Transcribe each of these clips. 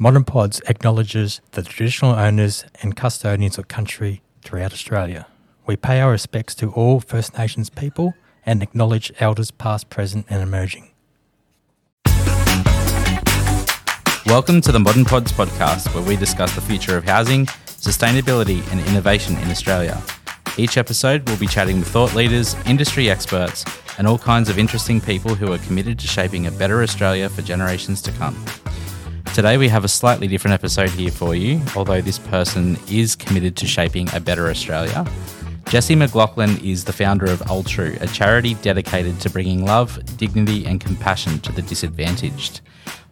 ModnPods acknowledges the traditional owners and custodians of country throughout Australia. We pay our respects to all First Nations people and acknowledge elders past, present, and emerging. Welcome to the ModnPods podcast, where we discuss the future of housing, sustainability, and innovation in Australia. Each episode, we'll be chatting with thought leaders, industry experts, and all kinds of interesting people who are committed to shaping a better Australia for generations to come. Today, we have a slightly different episode here for you, although this person is committed to shaping a better Australia. Jessie McLachlan is the founder of Altru, a charity dedicated to bringing love, dignity, and compassion to the disadvantaged.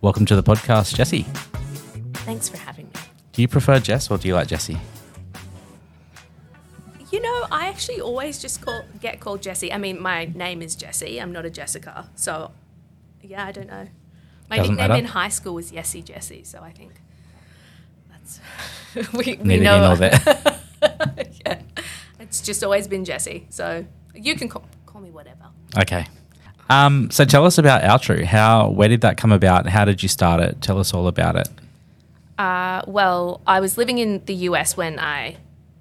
Welcome to the podcast, Jessie. Thanks for having me. Do you prefer Jess or do you like Jessie? You know, I actually always just call get called Jessie. I mean, my name is Jessie. I'm not a Jessica, so yeah, I don't know. My Doesn't nickname matter. in high school was Yessie Jessie, so I think that's we, we Neither know. nor there. yeah, it's just always been Jessie. So you can call, call me whatever. Okay. Um, so tell us about Altru. How, where did that come about? How did you start it? Tell us all about it. Uh, well, I was living in the US when I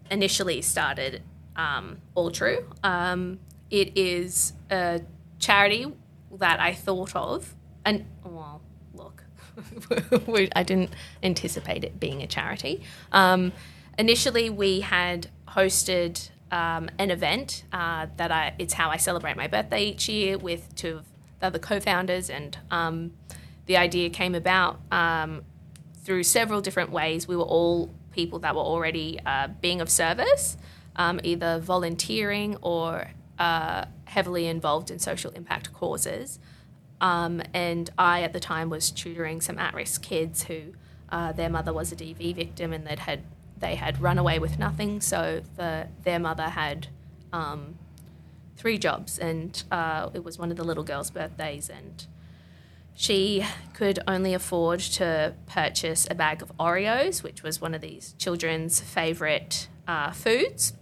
initially started um, Altru. Um, it is a charity that I thought of, and well, look, I didn't anticipate it being a charity. Um, initially, we had hosted um, an event uh, that I, it's how I celebrate my birthday each year with two of the other co-founders, and um, the idea came about um, through several different ways. We were all people that were already uh, being of service, um, either volunteering or uh, heavily involved in social impact causes. Um, and I, at the time, was tutoring some at-risk kids who uh, their mother was a DV victim and that had they had run away with nothing. So the their mother had um, three jobs, and uh, it was one of the little girls' birthdays, and she could only afford to purchase a bag of Oreos, which was one of these children's favorite uh, foods.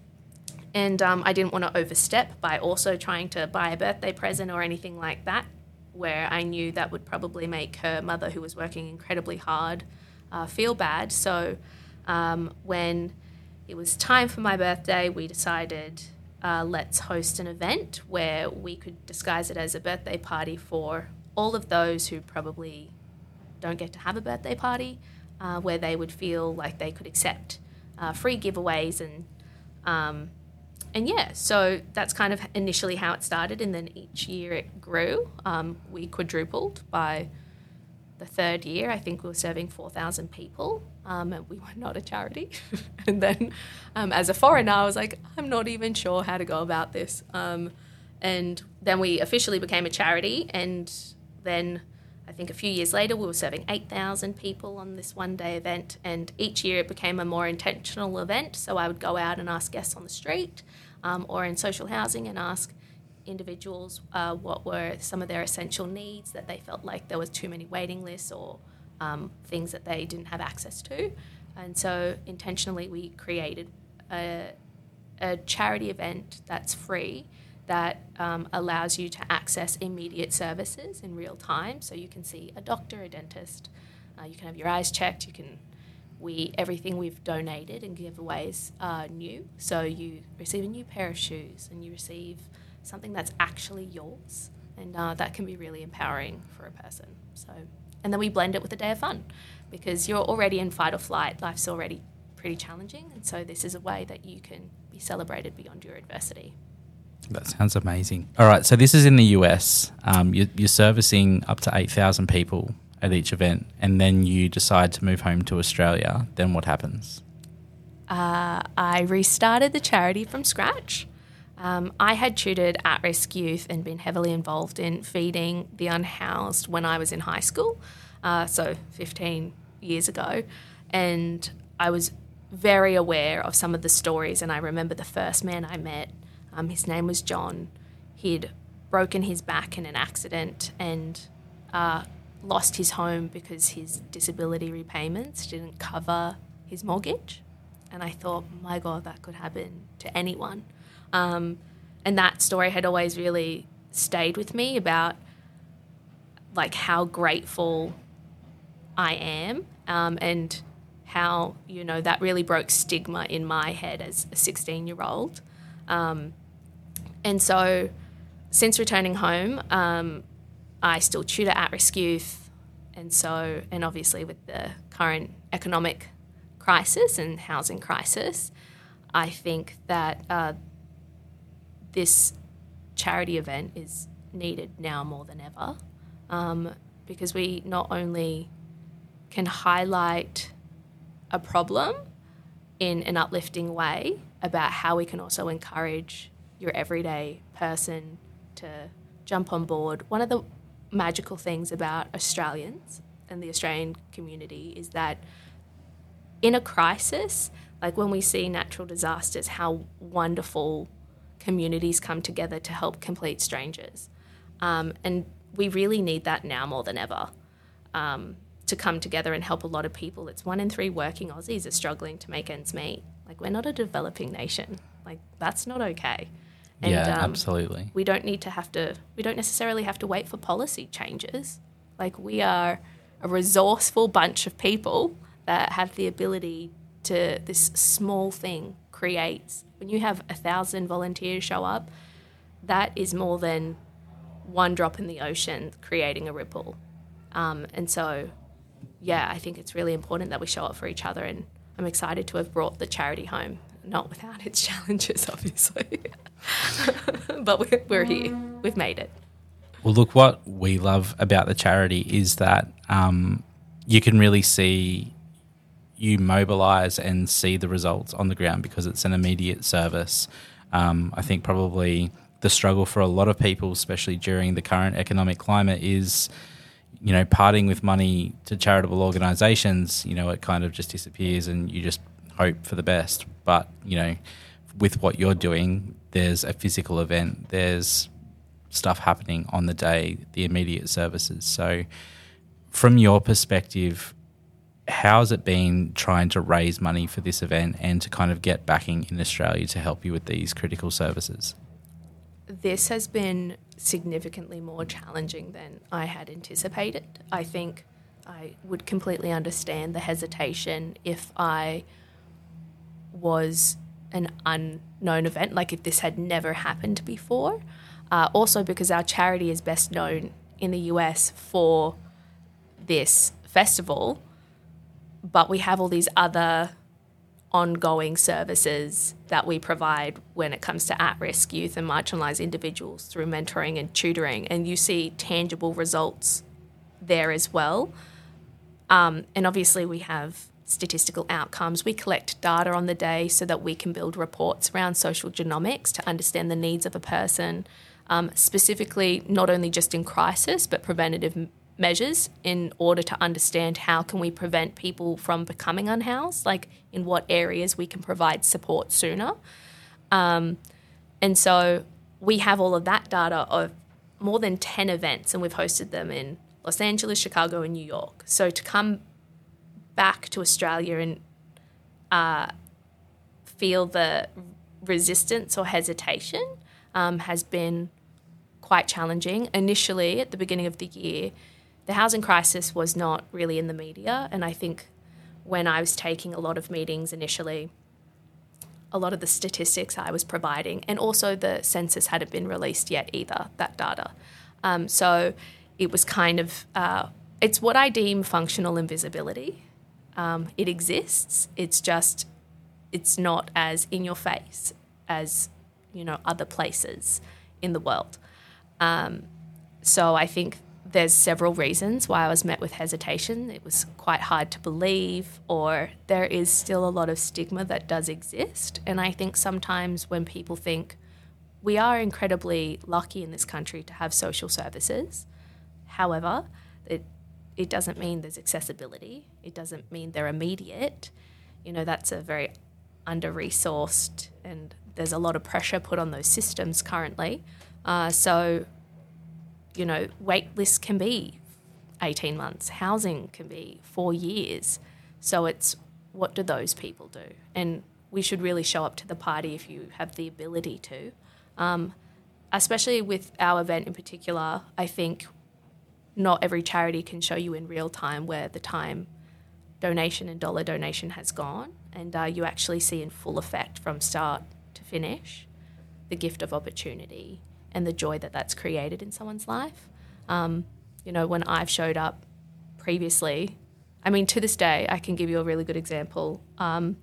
And um, I didn't want to overstep by also trying to buy a birthday present or anything like that, where I knew that would probably make her mother, who was working incredibly hard, uh, feel bad. So um, when it was time for my birthday, we decided uh, let's host an event where we could disguise it as a birthday party for all of those who probably don't get to have a birthday party, uh, where they would feel like they could accept uh, free giveaways and um, and yeah, so that's kind of initially how it started, and then each year it grew. Um, we quadrupled by the third year. I think we were serving four thousand people, um, and we were not a charity. and then, um, as a foreigner, I was like, I'm not even sure how to go about this. Um, and then we officially became a charity, and then I think a few years later, we were serving 8,000 people on this one day event. And each year it became a more intentional event. So I would go out and ask guests on the street um, or in social housing and ask individuals uh, what were some of their essential needs that they felt like there was too many waiting lists or um, things that they didn't have access to. And so intentionally, we created a, a charity event that's free that um, allows you to access immediate services in real time. So you can see a doctor, a dentist, uh, you can have your eyes checked, you can we everything we've donated and giveaways are new. So you receive a new pair of shoes and you receive something that's actually yours, and uh, that can be really empowering for a person. So, and then we blend it with a day of fun, because you're already in fight or flight. Life's already pretty challenging, and so this is a way that you can be celebrated beyond your adversity. That sounds amazing. All right, so this is in the US. Um, you're, you're servicing up to 8,000 people at each event, and then you decide to move home to Australia. Then what happens? uh, I restarted the charity from scratch. Um, I had tutored at risk youth and been heavily involved in feeding the unhoused when I was in high school, uh, so 15 years ago. And I was very aware of some of the stories. And I remember the first man I met, um, his name was John. He'd broken his back in an accident and uh, lost his home because his disability repayments didn't cover his mortgage. And I thought, my God, that could happen to anyone. Um, and that story had always really stayed with me about like how grateful I am um, and how you know that really broke stigma in my head as a 16 year old. Um, and so, since returning home, um, I still tutor at risk youth, and so and obviously with the current economic crisis and housing crisis, I think that uh, this charity event is needed now more than ever um, because we not only can highlight a problem in an uplifting way about how we can also encourage your everyday person to jump on board. One of the magical things about Australians and the Australian community is that in a crisis, like when we see natural disasters, how wonderful communities come together to help complete strangers. Um, and we really need that now more than ever um, to come together and help a lot of people. It's one in three working Aussies are struggling to make ends meet. Like, we're not a developing nation. Like, that's not okay. And, yeah, um, absolutely. We don't need to have to, we don't necessarily have to wait for policy changes. Like, we are a resourceful bunch of people that have the ability to, this small thing creates. When you have a thousand volunteers show up, that is more than one drop in the ocean creating a ripple. Um, and so, yeah, I think it's really important that we show up for each other. And I'm excited to have brought the charity home, not without its challenges, obviously. but we're, here, we've made it. Well, look, what we love about the charity is that um, you can really see you mobilize and see the results on the ground because it's an immediate service. Um, I think probably the struggle for a lot of people, especially during the current economic climate, is you know parting with money to charitable organisations. You know, it kind of just disappears, and you just hope for the best. But you know, with what you're doing, there's a physical event. There's stuff happening on the day, the immediate services. So, from your perspective, how's it been trying to raise money for this event and to kind of get backing in Australia to help you with these critical services? This has been significantly more challenging than I had anticipated. I think I would completely understand the hesitation if I was an unknown event, like if this had never happened before. Uh, also, because our charity is best known in the US for this festival, but we have all these other ongoing services that we provide when it comes to at risk youth and marginalised individuals through mentoring and tutoring. And you see tangible results there as well. Um, and obviously, we have statistical outcomes. We collect data on the day so that we can build reports around social genomics to understand the needs of a person, um, specifically not only just in crisis, but preventative measures in order to understand how can we prevent people from becoming unhoused like in what areas we can provide support sooner um, and so we have all of that data of more than 10 events and we've hosted them in los angeles chicago and new york so to come back to australia and uh, feel the resistance or hesitation um, has been quite challenging initially at the beginning of the year the housing crisis was not really in the media. And I think when I was taking a lot of meetings initially, a lot of the statistics I was providing, and also the census hadn't been released yet either, that data. Um, so it was kind of, uh, it's what I deem functional invisibility. Um, it exists, it's just, it's not as in your face as, you know, other places in the world. Um, so I think there's several reasons why I was met with hesitation. It was quite hard to believe, or there is still a lot of stigma that does exist. And I think sometimes when people think we are incredibly lucky in this country to have social services, however, it it doesn't mean there's accessibility. It doesn't mean they're immediate. You know, that's a very under resourced and there's a lot of pressure put on those systems currently. Uh, so you know, wait lists can be 18 months, housing can be four years. So it's what do those people do? And we should really show up to the party if you have the ability to. Um, especially with our event in particular, I think not every charity can show you in real time where the time donation and dollar donation has gone, and uh, you actually see in full effect from start to finish the gift of opportunity and the joy that that's created in someone's life. Um, you know, when I've showed up previously, I mean, to this day, I can give you a really good example. Um,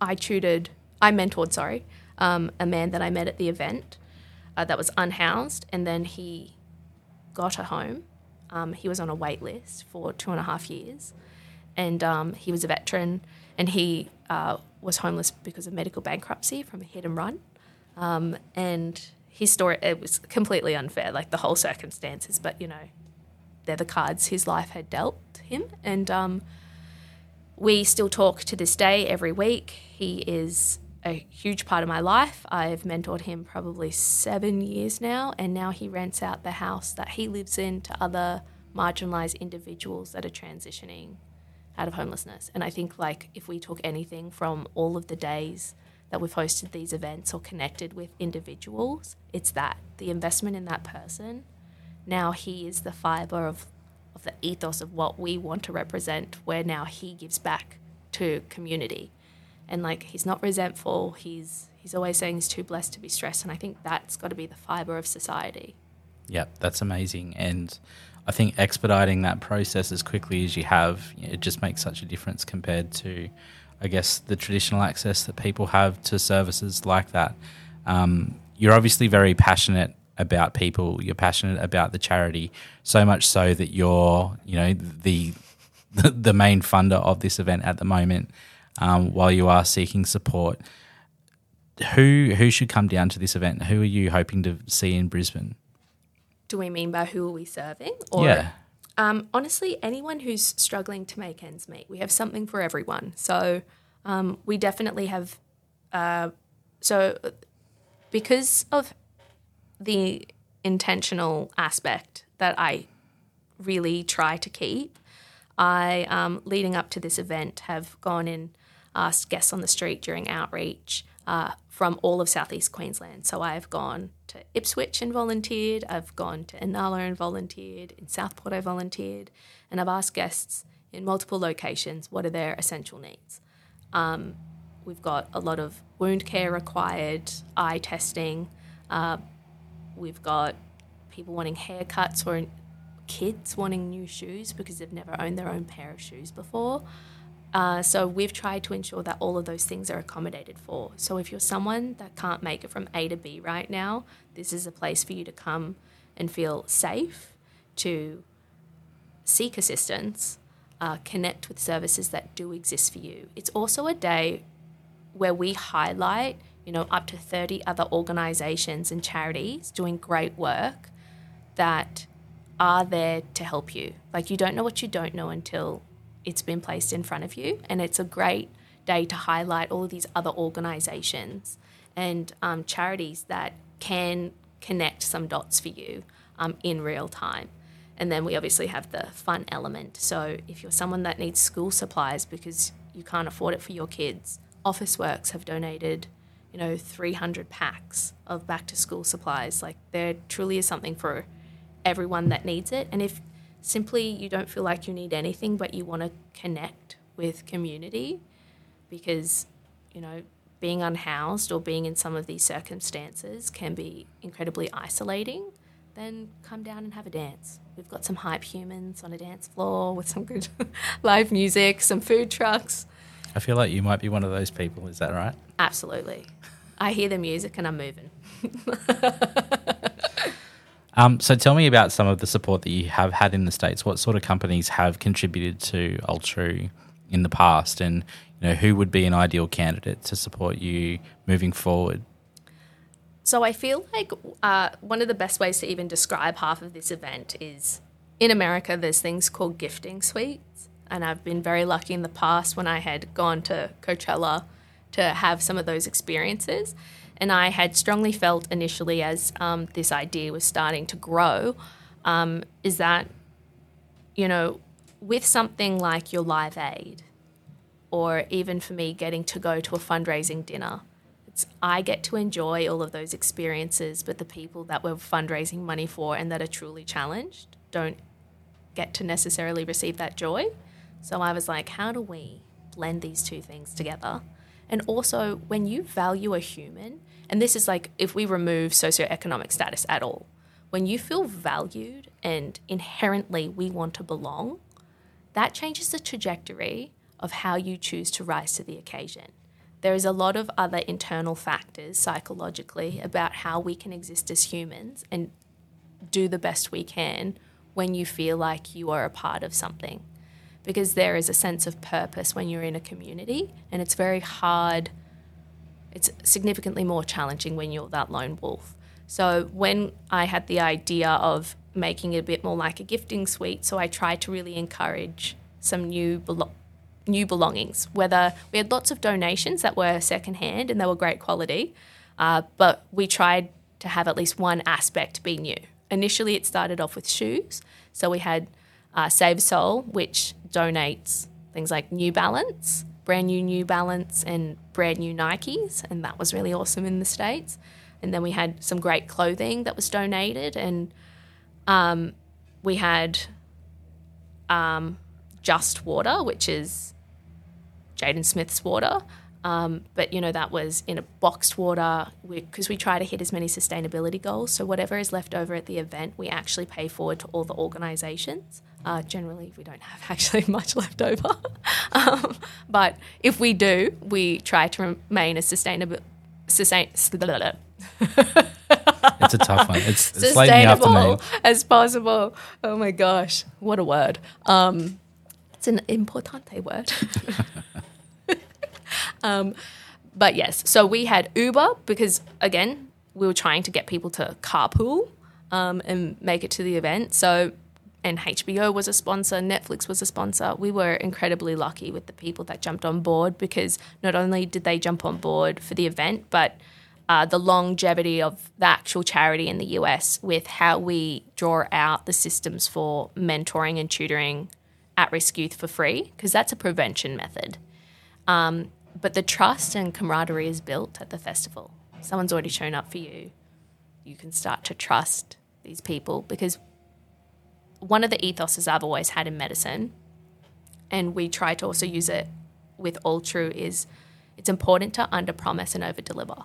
I tutored, I mentored, sorry, um, a man that I met at the event uh, that was unhoused, and then he got a home. Um, he was on a wait list for two and a half years, and um, he was a veteran, and he uh, was homeless because of medical bankruptcy from a hit and run. Um, and his story, it was completely unfair, like the whole circumstances, but you know, they're the cards his life had dealt him, and um, we still talk to this day every week. He is a huge part of my life. I've mentored him probably seven years now, and now he rents out the house that he lives in to other marginalized individuals that are transitioning out of homelessness. And I think, like, if we took anything from all of the days that we've hosted these events or connected with individuals, it's that the investment in that person. Now he is the fiber of, of the ethos of what we want to represent, where now he gives back to community and like he's not resentful he's he's always saying he's too blessed to be stressed and i think that's got to be the fiber of society yeah that's amazing. And I think expediting that process as quickly as you have, it just makes such a difference compared to, I guess, the traditional access that people have to services like that. Um, you're obviously very passionate about people. You're passionate about the charity, so much so that you're, you know, the the, the main funder of this event at the moment. Um, while you are seeking support, who who should come down to this event? Who are you hoping to see in Brisbane? do we mean by who are we serving yeah. Um, honestly, anyone who's struggling to make ends meet, we have something for everyone. So um, we definitely have. Uh, so because of the intentional aspect that I really try to keep, I, um, leading up to this event, have gone and asked guests on the street during outreach uh, from all of southeast Queensland. So I've gone to Ipswich and volunteered, I've gone to Inala and volunteered, in Southport I volunteered, and I've asked guests in multiple locations what are their essential needs. Um, we've got a lot of wound care required, eye testing. Uh, we've got people wanting haircuts or kids wanting new shoes because they've never owned their own pair of shoes before. Uh, so we've tried to ensure that all of those things are accommodated for. So if you're someone that can't make it from A to B right now, this is a place for you to come and feel safe, to seek assistance, uh, connect with services that do exist for you. It's also a day where we highlight, you know, up to 30 other organizations and charities doing great work that are there to help you. Like you don't know what you don't know until it's been placed in front of you. And it's a great day to highlight all of these other organisations and um, charities that can connect some dots for you um, in real time. And then we obviously have the fun element. So if you're someone that needs school supplies because you can't afford it for your kids, Officeworks have donated, you know, 300 packs of back to school supplies. Like there truly is something for everyone that needs it. And if simply you don't feel like you need anything, but you want to connect with community because, you know, being unhoused or being in some of these circumstances can be incredibly isolating, then come down and have a dance. We've got some hype humans on a dance floor with some good live music, some food trucks. I feel like you might be one of those people. Is that right? Absolutely. I hear the music and I'm moving. Um, so tell me about some of the support that you have had in the states. What sort of companies have contributed to Altru in the past, and you know who would be an ideal candidate to support you moving forward? So I feel like uh, one of the best ways to even describe half of this event is in America. There's things called gifting suites, and I've been very lucky in the past when I had gone to Coachella to have some of those experiences. And I had strongly felt initially as um, this idea was starting to grow um, is that, you know, with something like your Live Aid, or even for me getting to go to a fundraising dinner, it's, I get to enjoy all of those experiences, but the people that we're fundraising money for and that are truly challenged don't get to necessarily receive that joy. So I was like, how do we blend these two things together? And also, when you value a human, and this is like if we remove socioeconomic status at all, when you feel valued and inherently we want to belong, that changes the trajectory of how you choose to rise to the occasion. There is a lot of other internal factors psychologically about how we can exist as humans and do the best we can when you feel like you are a part of something. Because there is a sense of purpose when you're in a community, and it's very hard. It's significantly more challenging when you're that lone wolf. So, when I had the idea of making it a bit more like a gifting suite, so I tried to really encourage some new belo- new belongings. Whether we had lots of donations that were secondhand and they were great quality, uh, but we tried to have at least one aspect be new. Initially, it started off with shoes, so we had uh, Save Soul, which donates things like New Balance, brand new New Balance, and brand new Nikes, and that was really awesome in the states. And then we had some great clothing that was donated, and um, we had um, Just Water, which is Jaden Smith's water. Um, but you know that was in a boxed water because we, we, try to hit as many sustainability goals. So whatever is left over at the event, we actually pay forward to all the organisations. Uh, generally, we don't have actually much left over, um, but if we do, we try to remain as sustainable. Sustain, it's a tough one. It's, it's late in the afternoon. as possible. Oh my gosh, what a word! Um, it's an importante word. Um, but yes, so we had Uber because again, we were trying to get people to carpool um, and make it to the event. So, and HBO was a sponsor, Netflix was a sponsor. We were incredibly lucky with the people that jumped on board because not only did they jump on board for the event, but uh, the longevity of the actual charity in the US with how we draw out the systems for mentoring and tutoring at risk youth for free, because that's a prevention method. Um, but the trust and camaraderie is built at the festival. Someone's already shown up for you. You can start to trust these people because one of the ethoses I've always had in medicine, and we try to also use it with Altru, is it's important to under promise and over deliver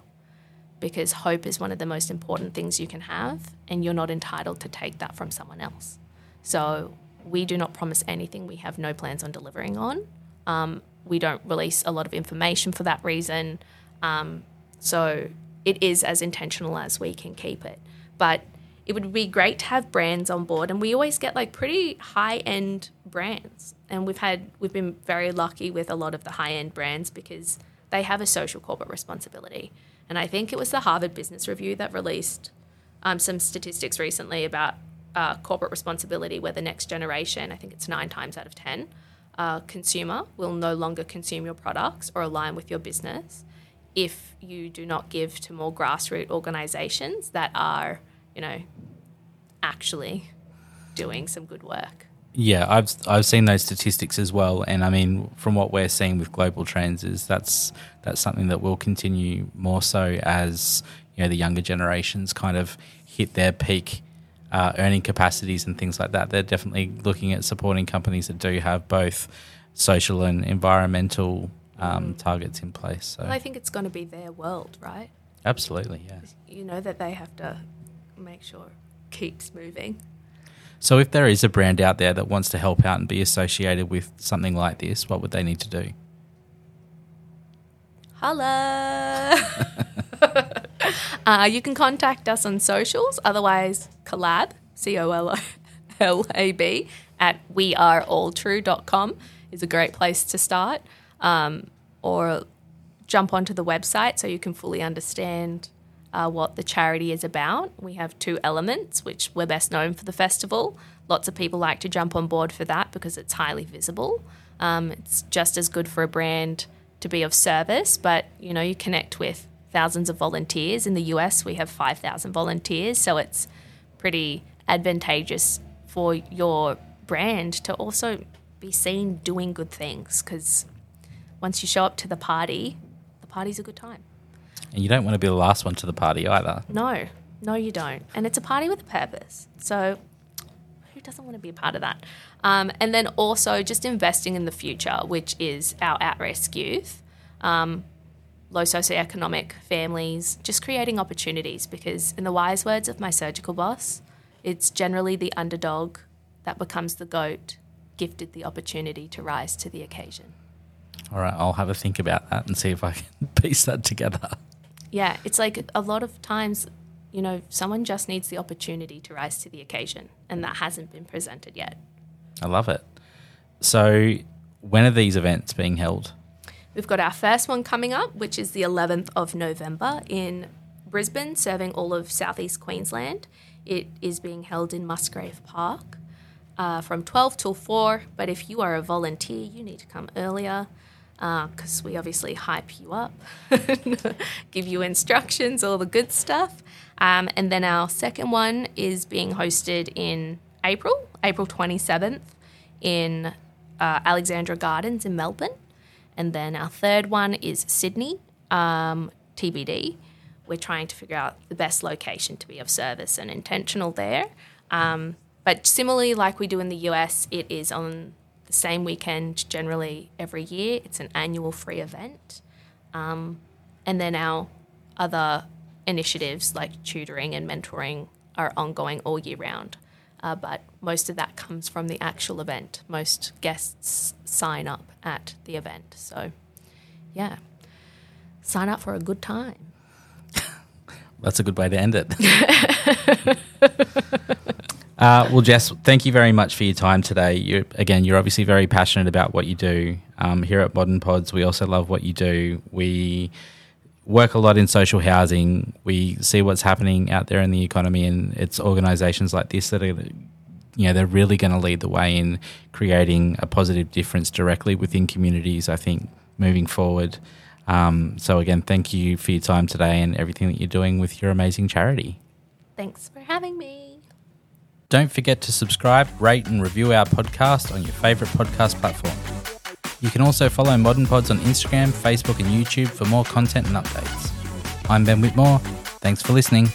because hope is one of the most important things you can have, and you're not entitled to take that from someone else. So we do not promise anything we have no plans on delivering on. Um, we don't release a lot of information for that reason. Um, so it is as intentional as we can keep it. But it would be great to have brands on board, and we always get like pretty high end brands. And we've had we've been very lucky with a lot of the high end brands because they have a social corporate responsibility. And I think it was the Harvard Business Review that released um, some statistics recently about uh, corporate responsibility, where the next generation, I think it's nine times out of ten, uh, consumer will no longer consume your products or align with your business if you do not give to more grassroots organizations that are, you know, actually doing some good work. Yeah, I've I've seen those statistics as well, and I mean, from what we're seeing with global trends, is that's that's something that will continue more so as you know the younger generations kind of hit their peak uh, earning capacities and things like that. They're definitely looking at supporting companies that do have both social and environmental um, mm. targets in place. So well, I think it's going to be their world, right? Absolutely, yeah. You know that they have to make sure it keeps moving. So, if there is a brand out there that wants to help out and be associated with something like this, what would they need to do? Holla! uh, you can contact us on socials. Otherwise, collab, C O L L A B, at wearealtru.com is a great place to start. Um, or jump onto the website so you can fully understand uh, what the charity is about. We have two elements, which we're best known for the festival. Lots of people like to jump on board for that because it's highly visible. Um, it's just as good for a brand to be of service, but you know, you connect with thousands of volunteers. In the US, we have 5,000 volunteers, so it's pretty advantageous for your brand to also be seen doing good things because once you show up to the party, the party's a good time. And you don't want to be the last one to the party either. No, no, you don't. And it's a party with a purpose. So who doesn't want to be a part of that? Um, and then also just investing in the future, which is our at risk youth, um, low socioeconomic families, just creating opportunities because, in the wise words of my surgical boss, it's generally the underdog that becomes the goat, gifted the opportunity to rise to the occasion. All right, I'll have a think about that and see if I can piece that together. Yeah, it's like a lot of times, you know, someone just needs the opportunity to rise to the occasion, and that hasn't been presented yet. I love it. So, when are these events being held? We've got our first one coming up, which is the 11th of November in Brisbane, serving all of southeast Queensland. It is being held in Musgrave Park uh, from 12 till 4. But if you are a volunteer, you need to come earlier because uh, we obviously hype you up, give you instructions, all the good stuff. Um, and then our second one is being hosted in April, April 27th, in uh, Alexandra Gardens in Melbourne. And then our third one is Sydney, um, TBD. We're trying to figure out the best location to be of service and intentional there. Um, but similarly, like we do in the US, it is on same weekend generally every year. It's an annual free event. Um, and then our other initiatives like tutoring and mentoring are ongoing all year round. Uh, but most of that comes from the actual event. Most guests sign up at the event. So, yeah, sign up for a good time. That's a good way to end it. uh, well, Jess, thank you very much for your time today. You, again, you're obviously very passionate about what you do. Um, here at ModnPods, we also love what you do. We work a lot in social housing. We see what's happening out there in the economy, and it's organisations like this that are, you know, they're really going to lead the way in creating a positive difference directly within communities. I think moving forward. Um, so again, thank you for your time today and everything that you're doing with your amazing charity. Thanks for having me. Don't forget to subscribe, rate, and review our podcast on your favourite podcast platform. You can also follow ModnPods on Instagram, Facebook, and YouTube for more content and updates. I'm Ben Whitmore. Thanks for listening.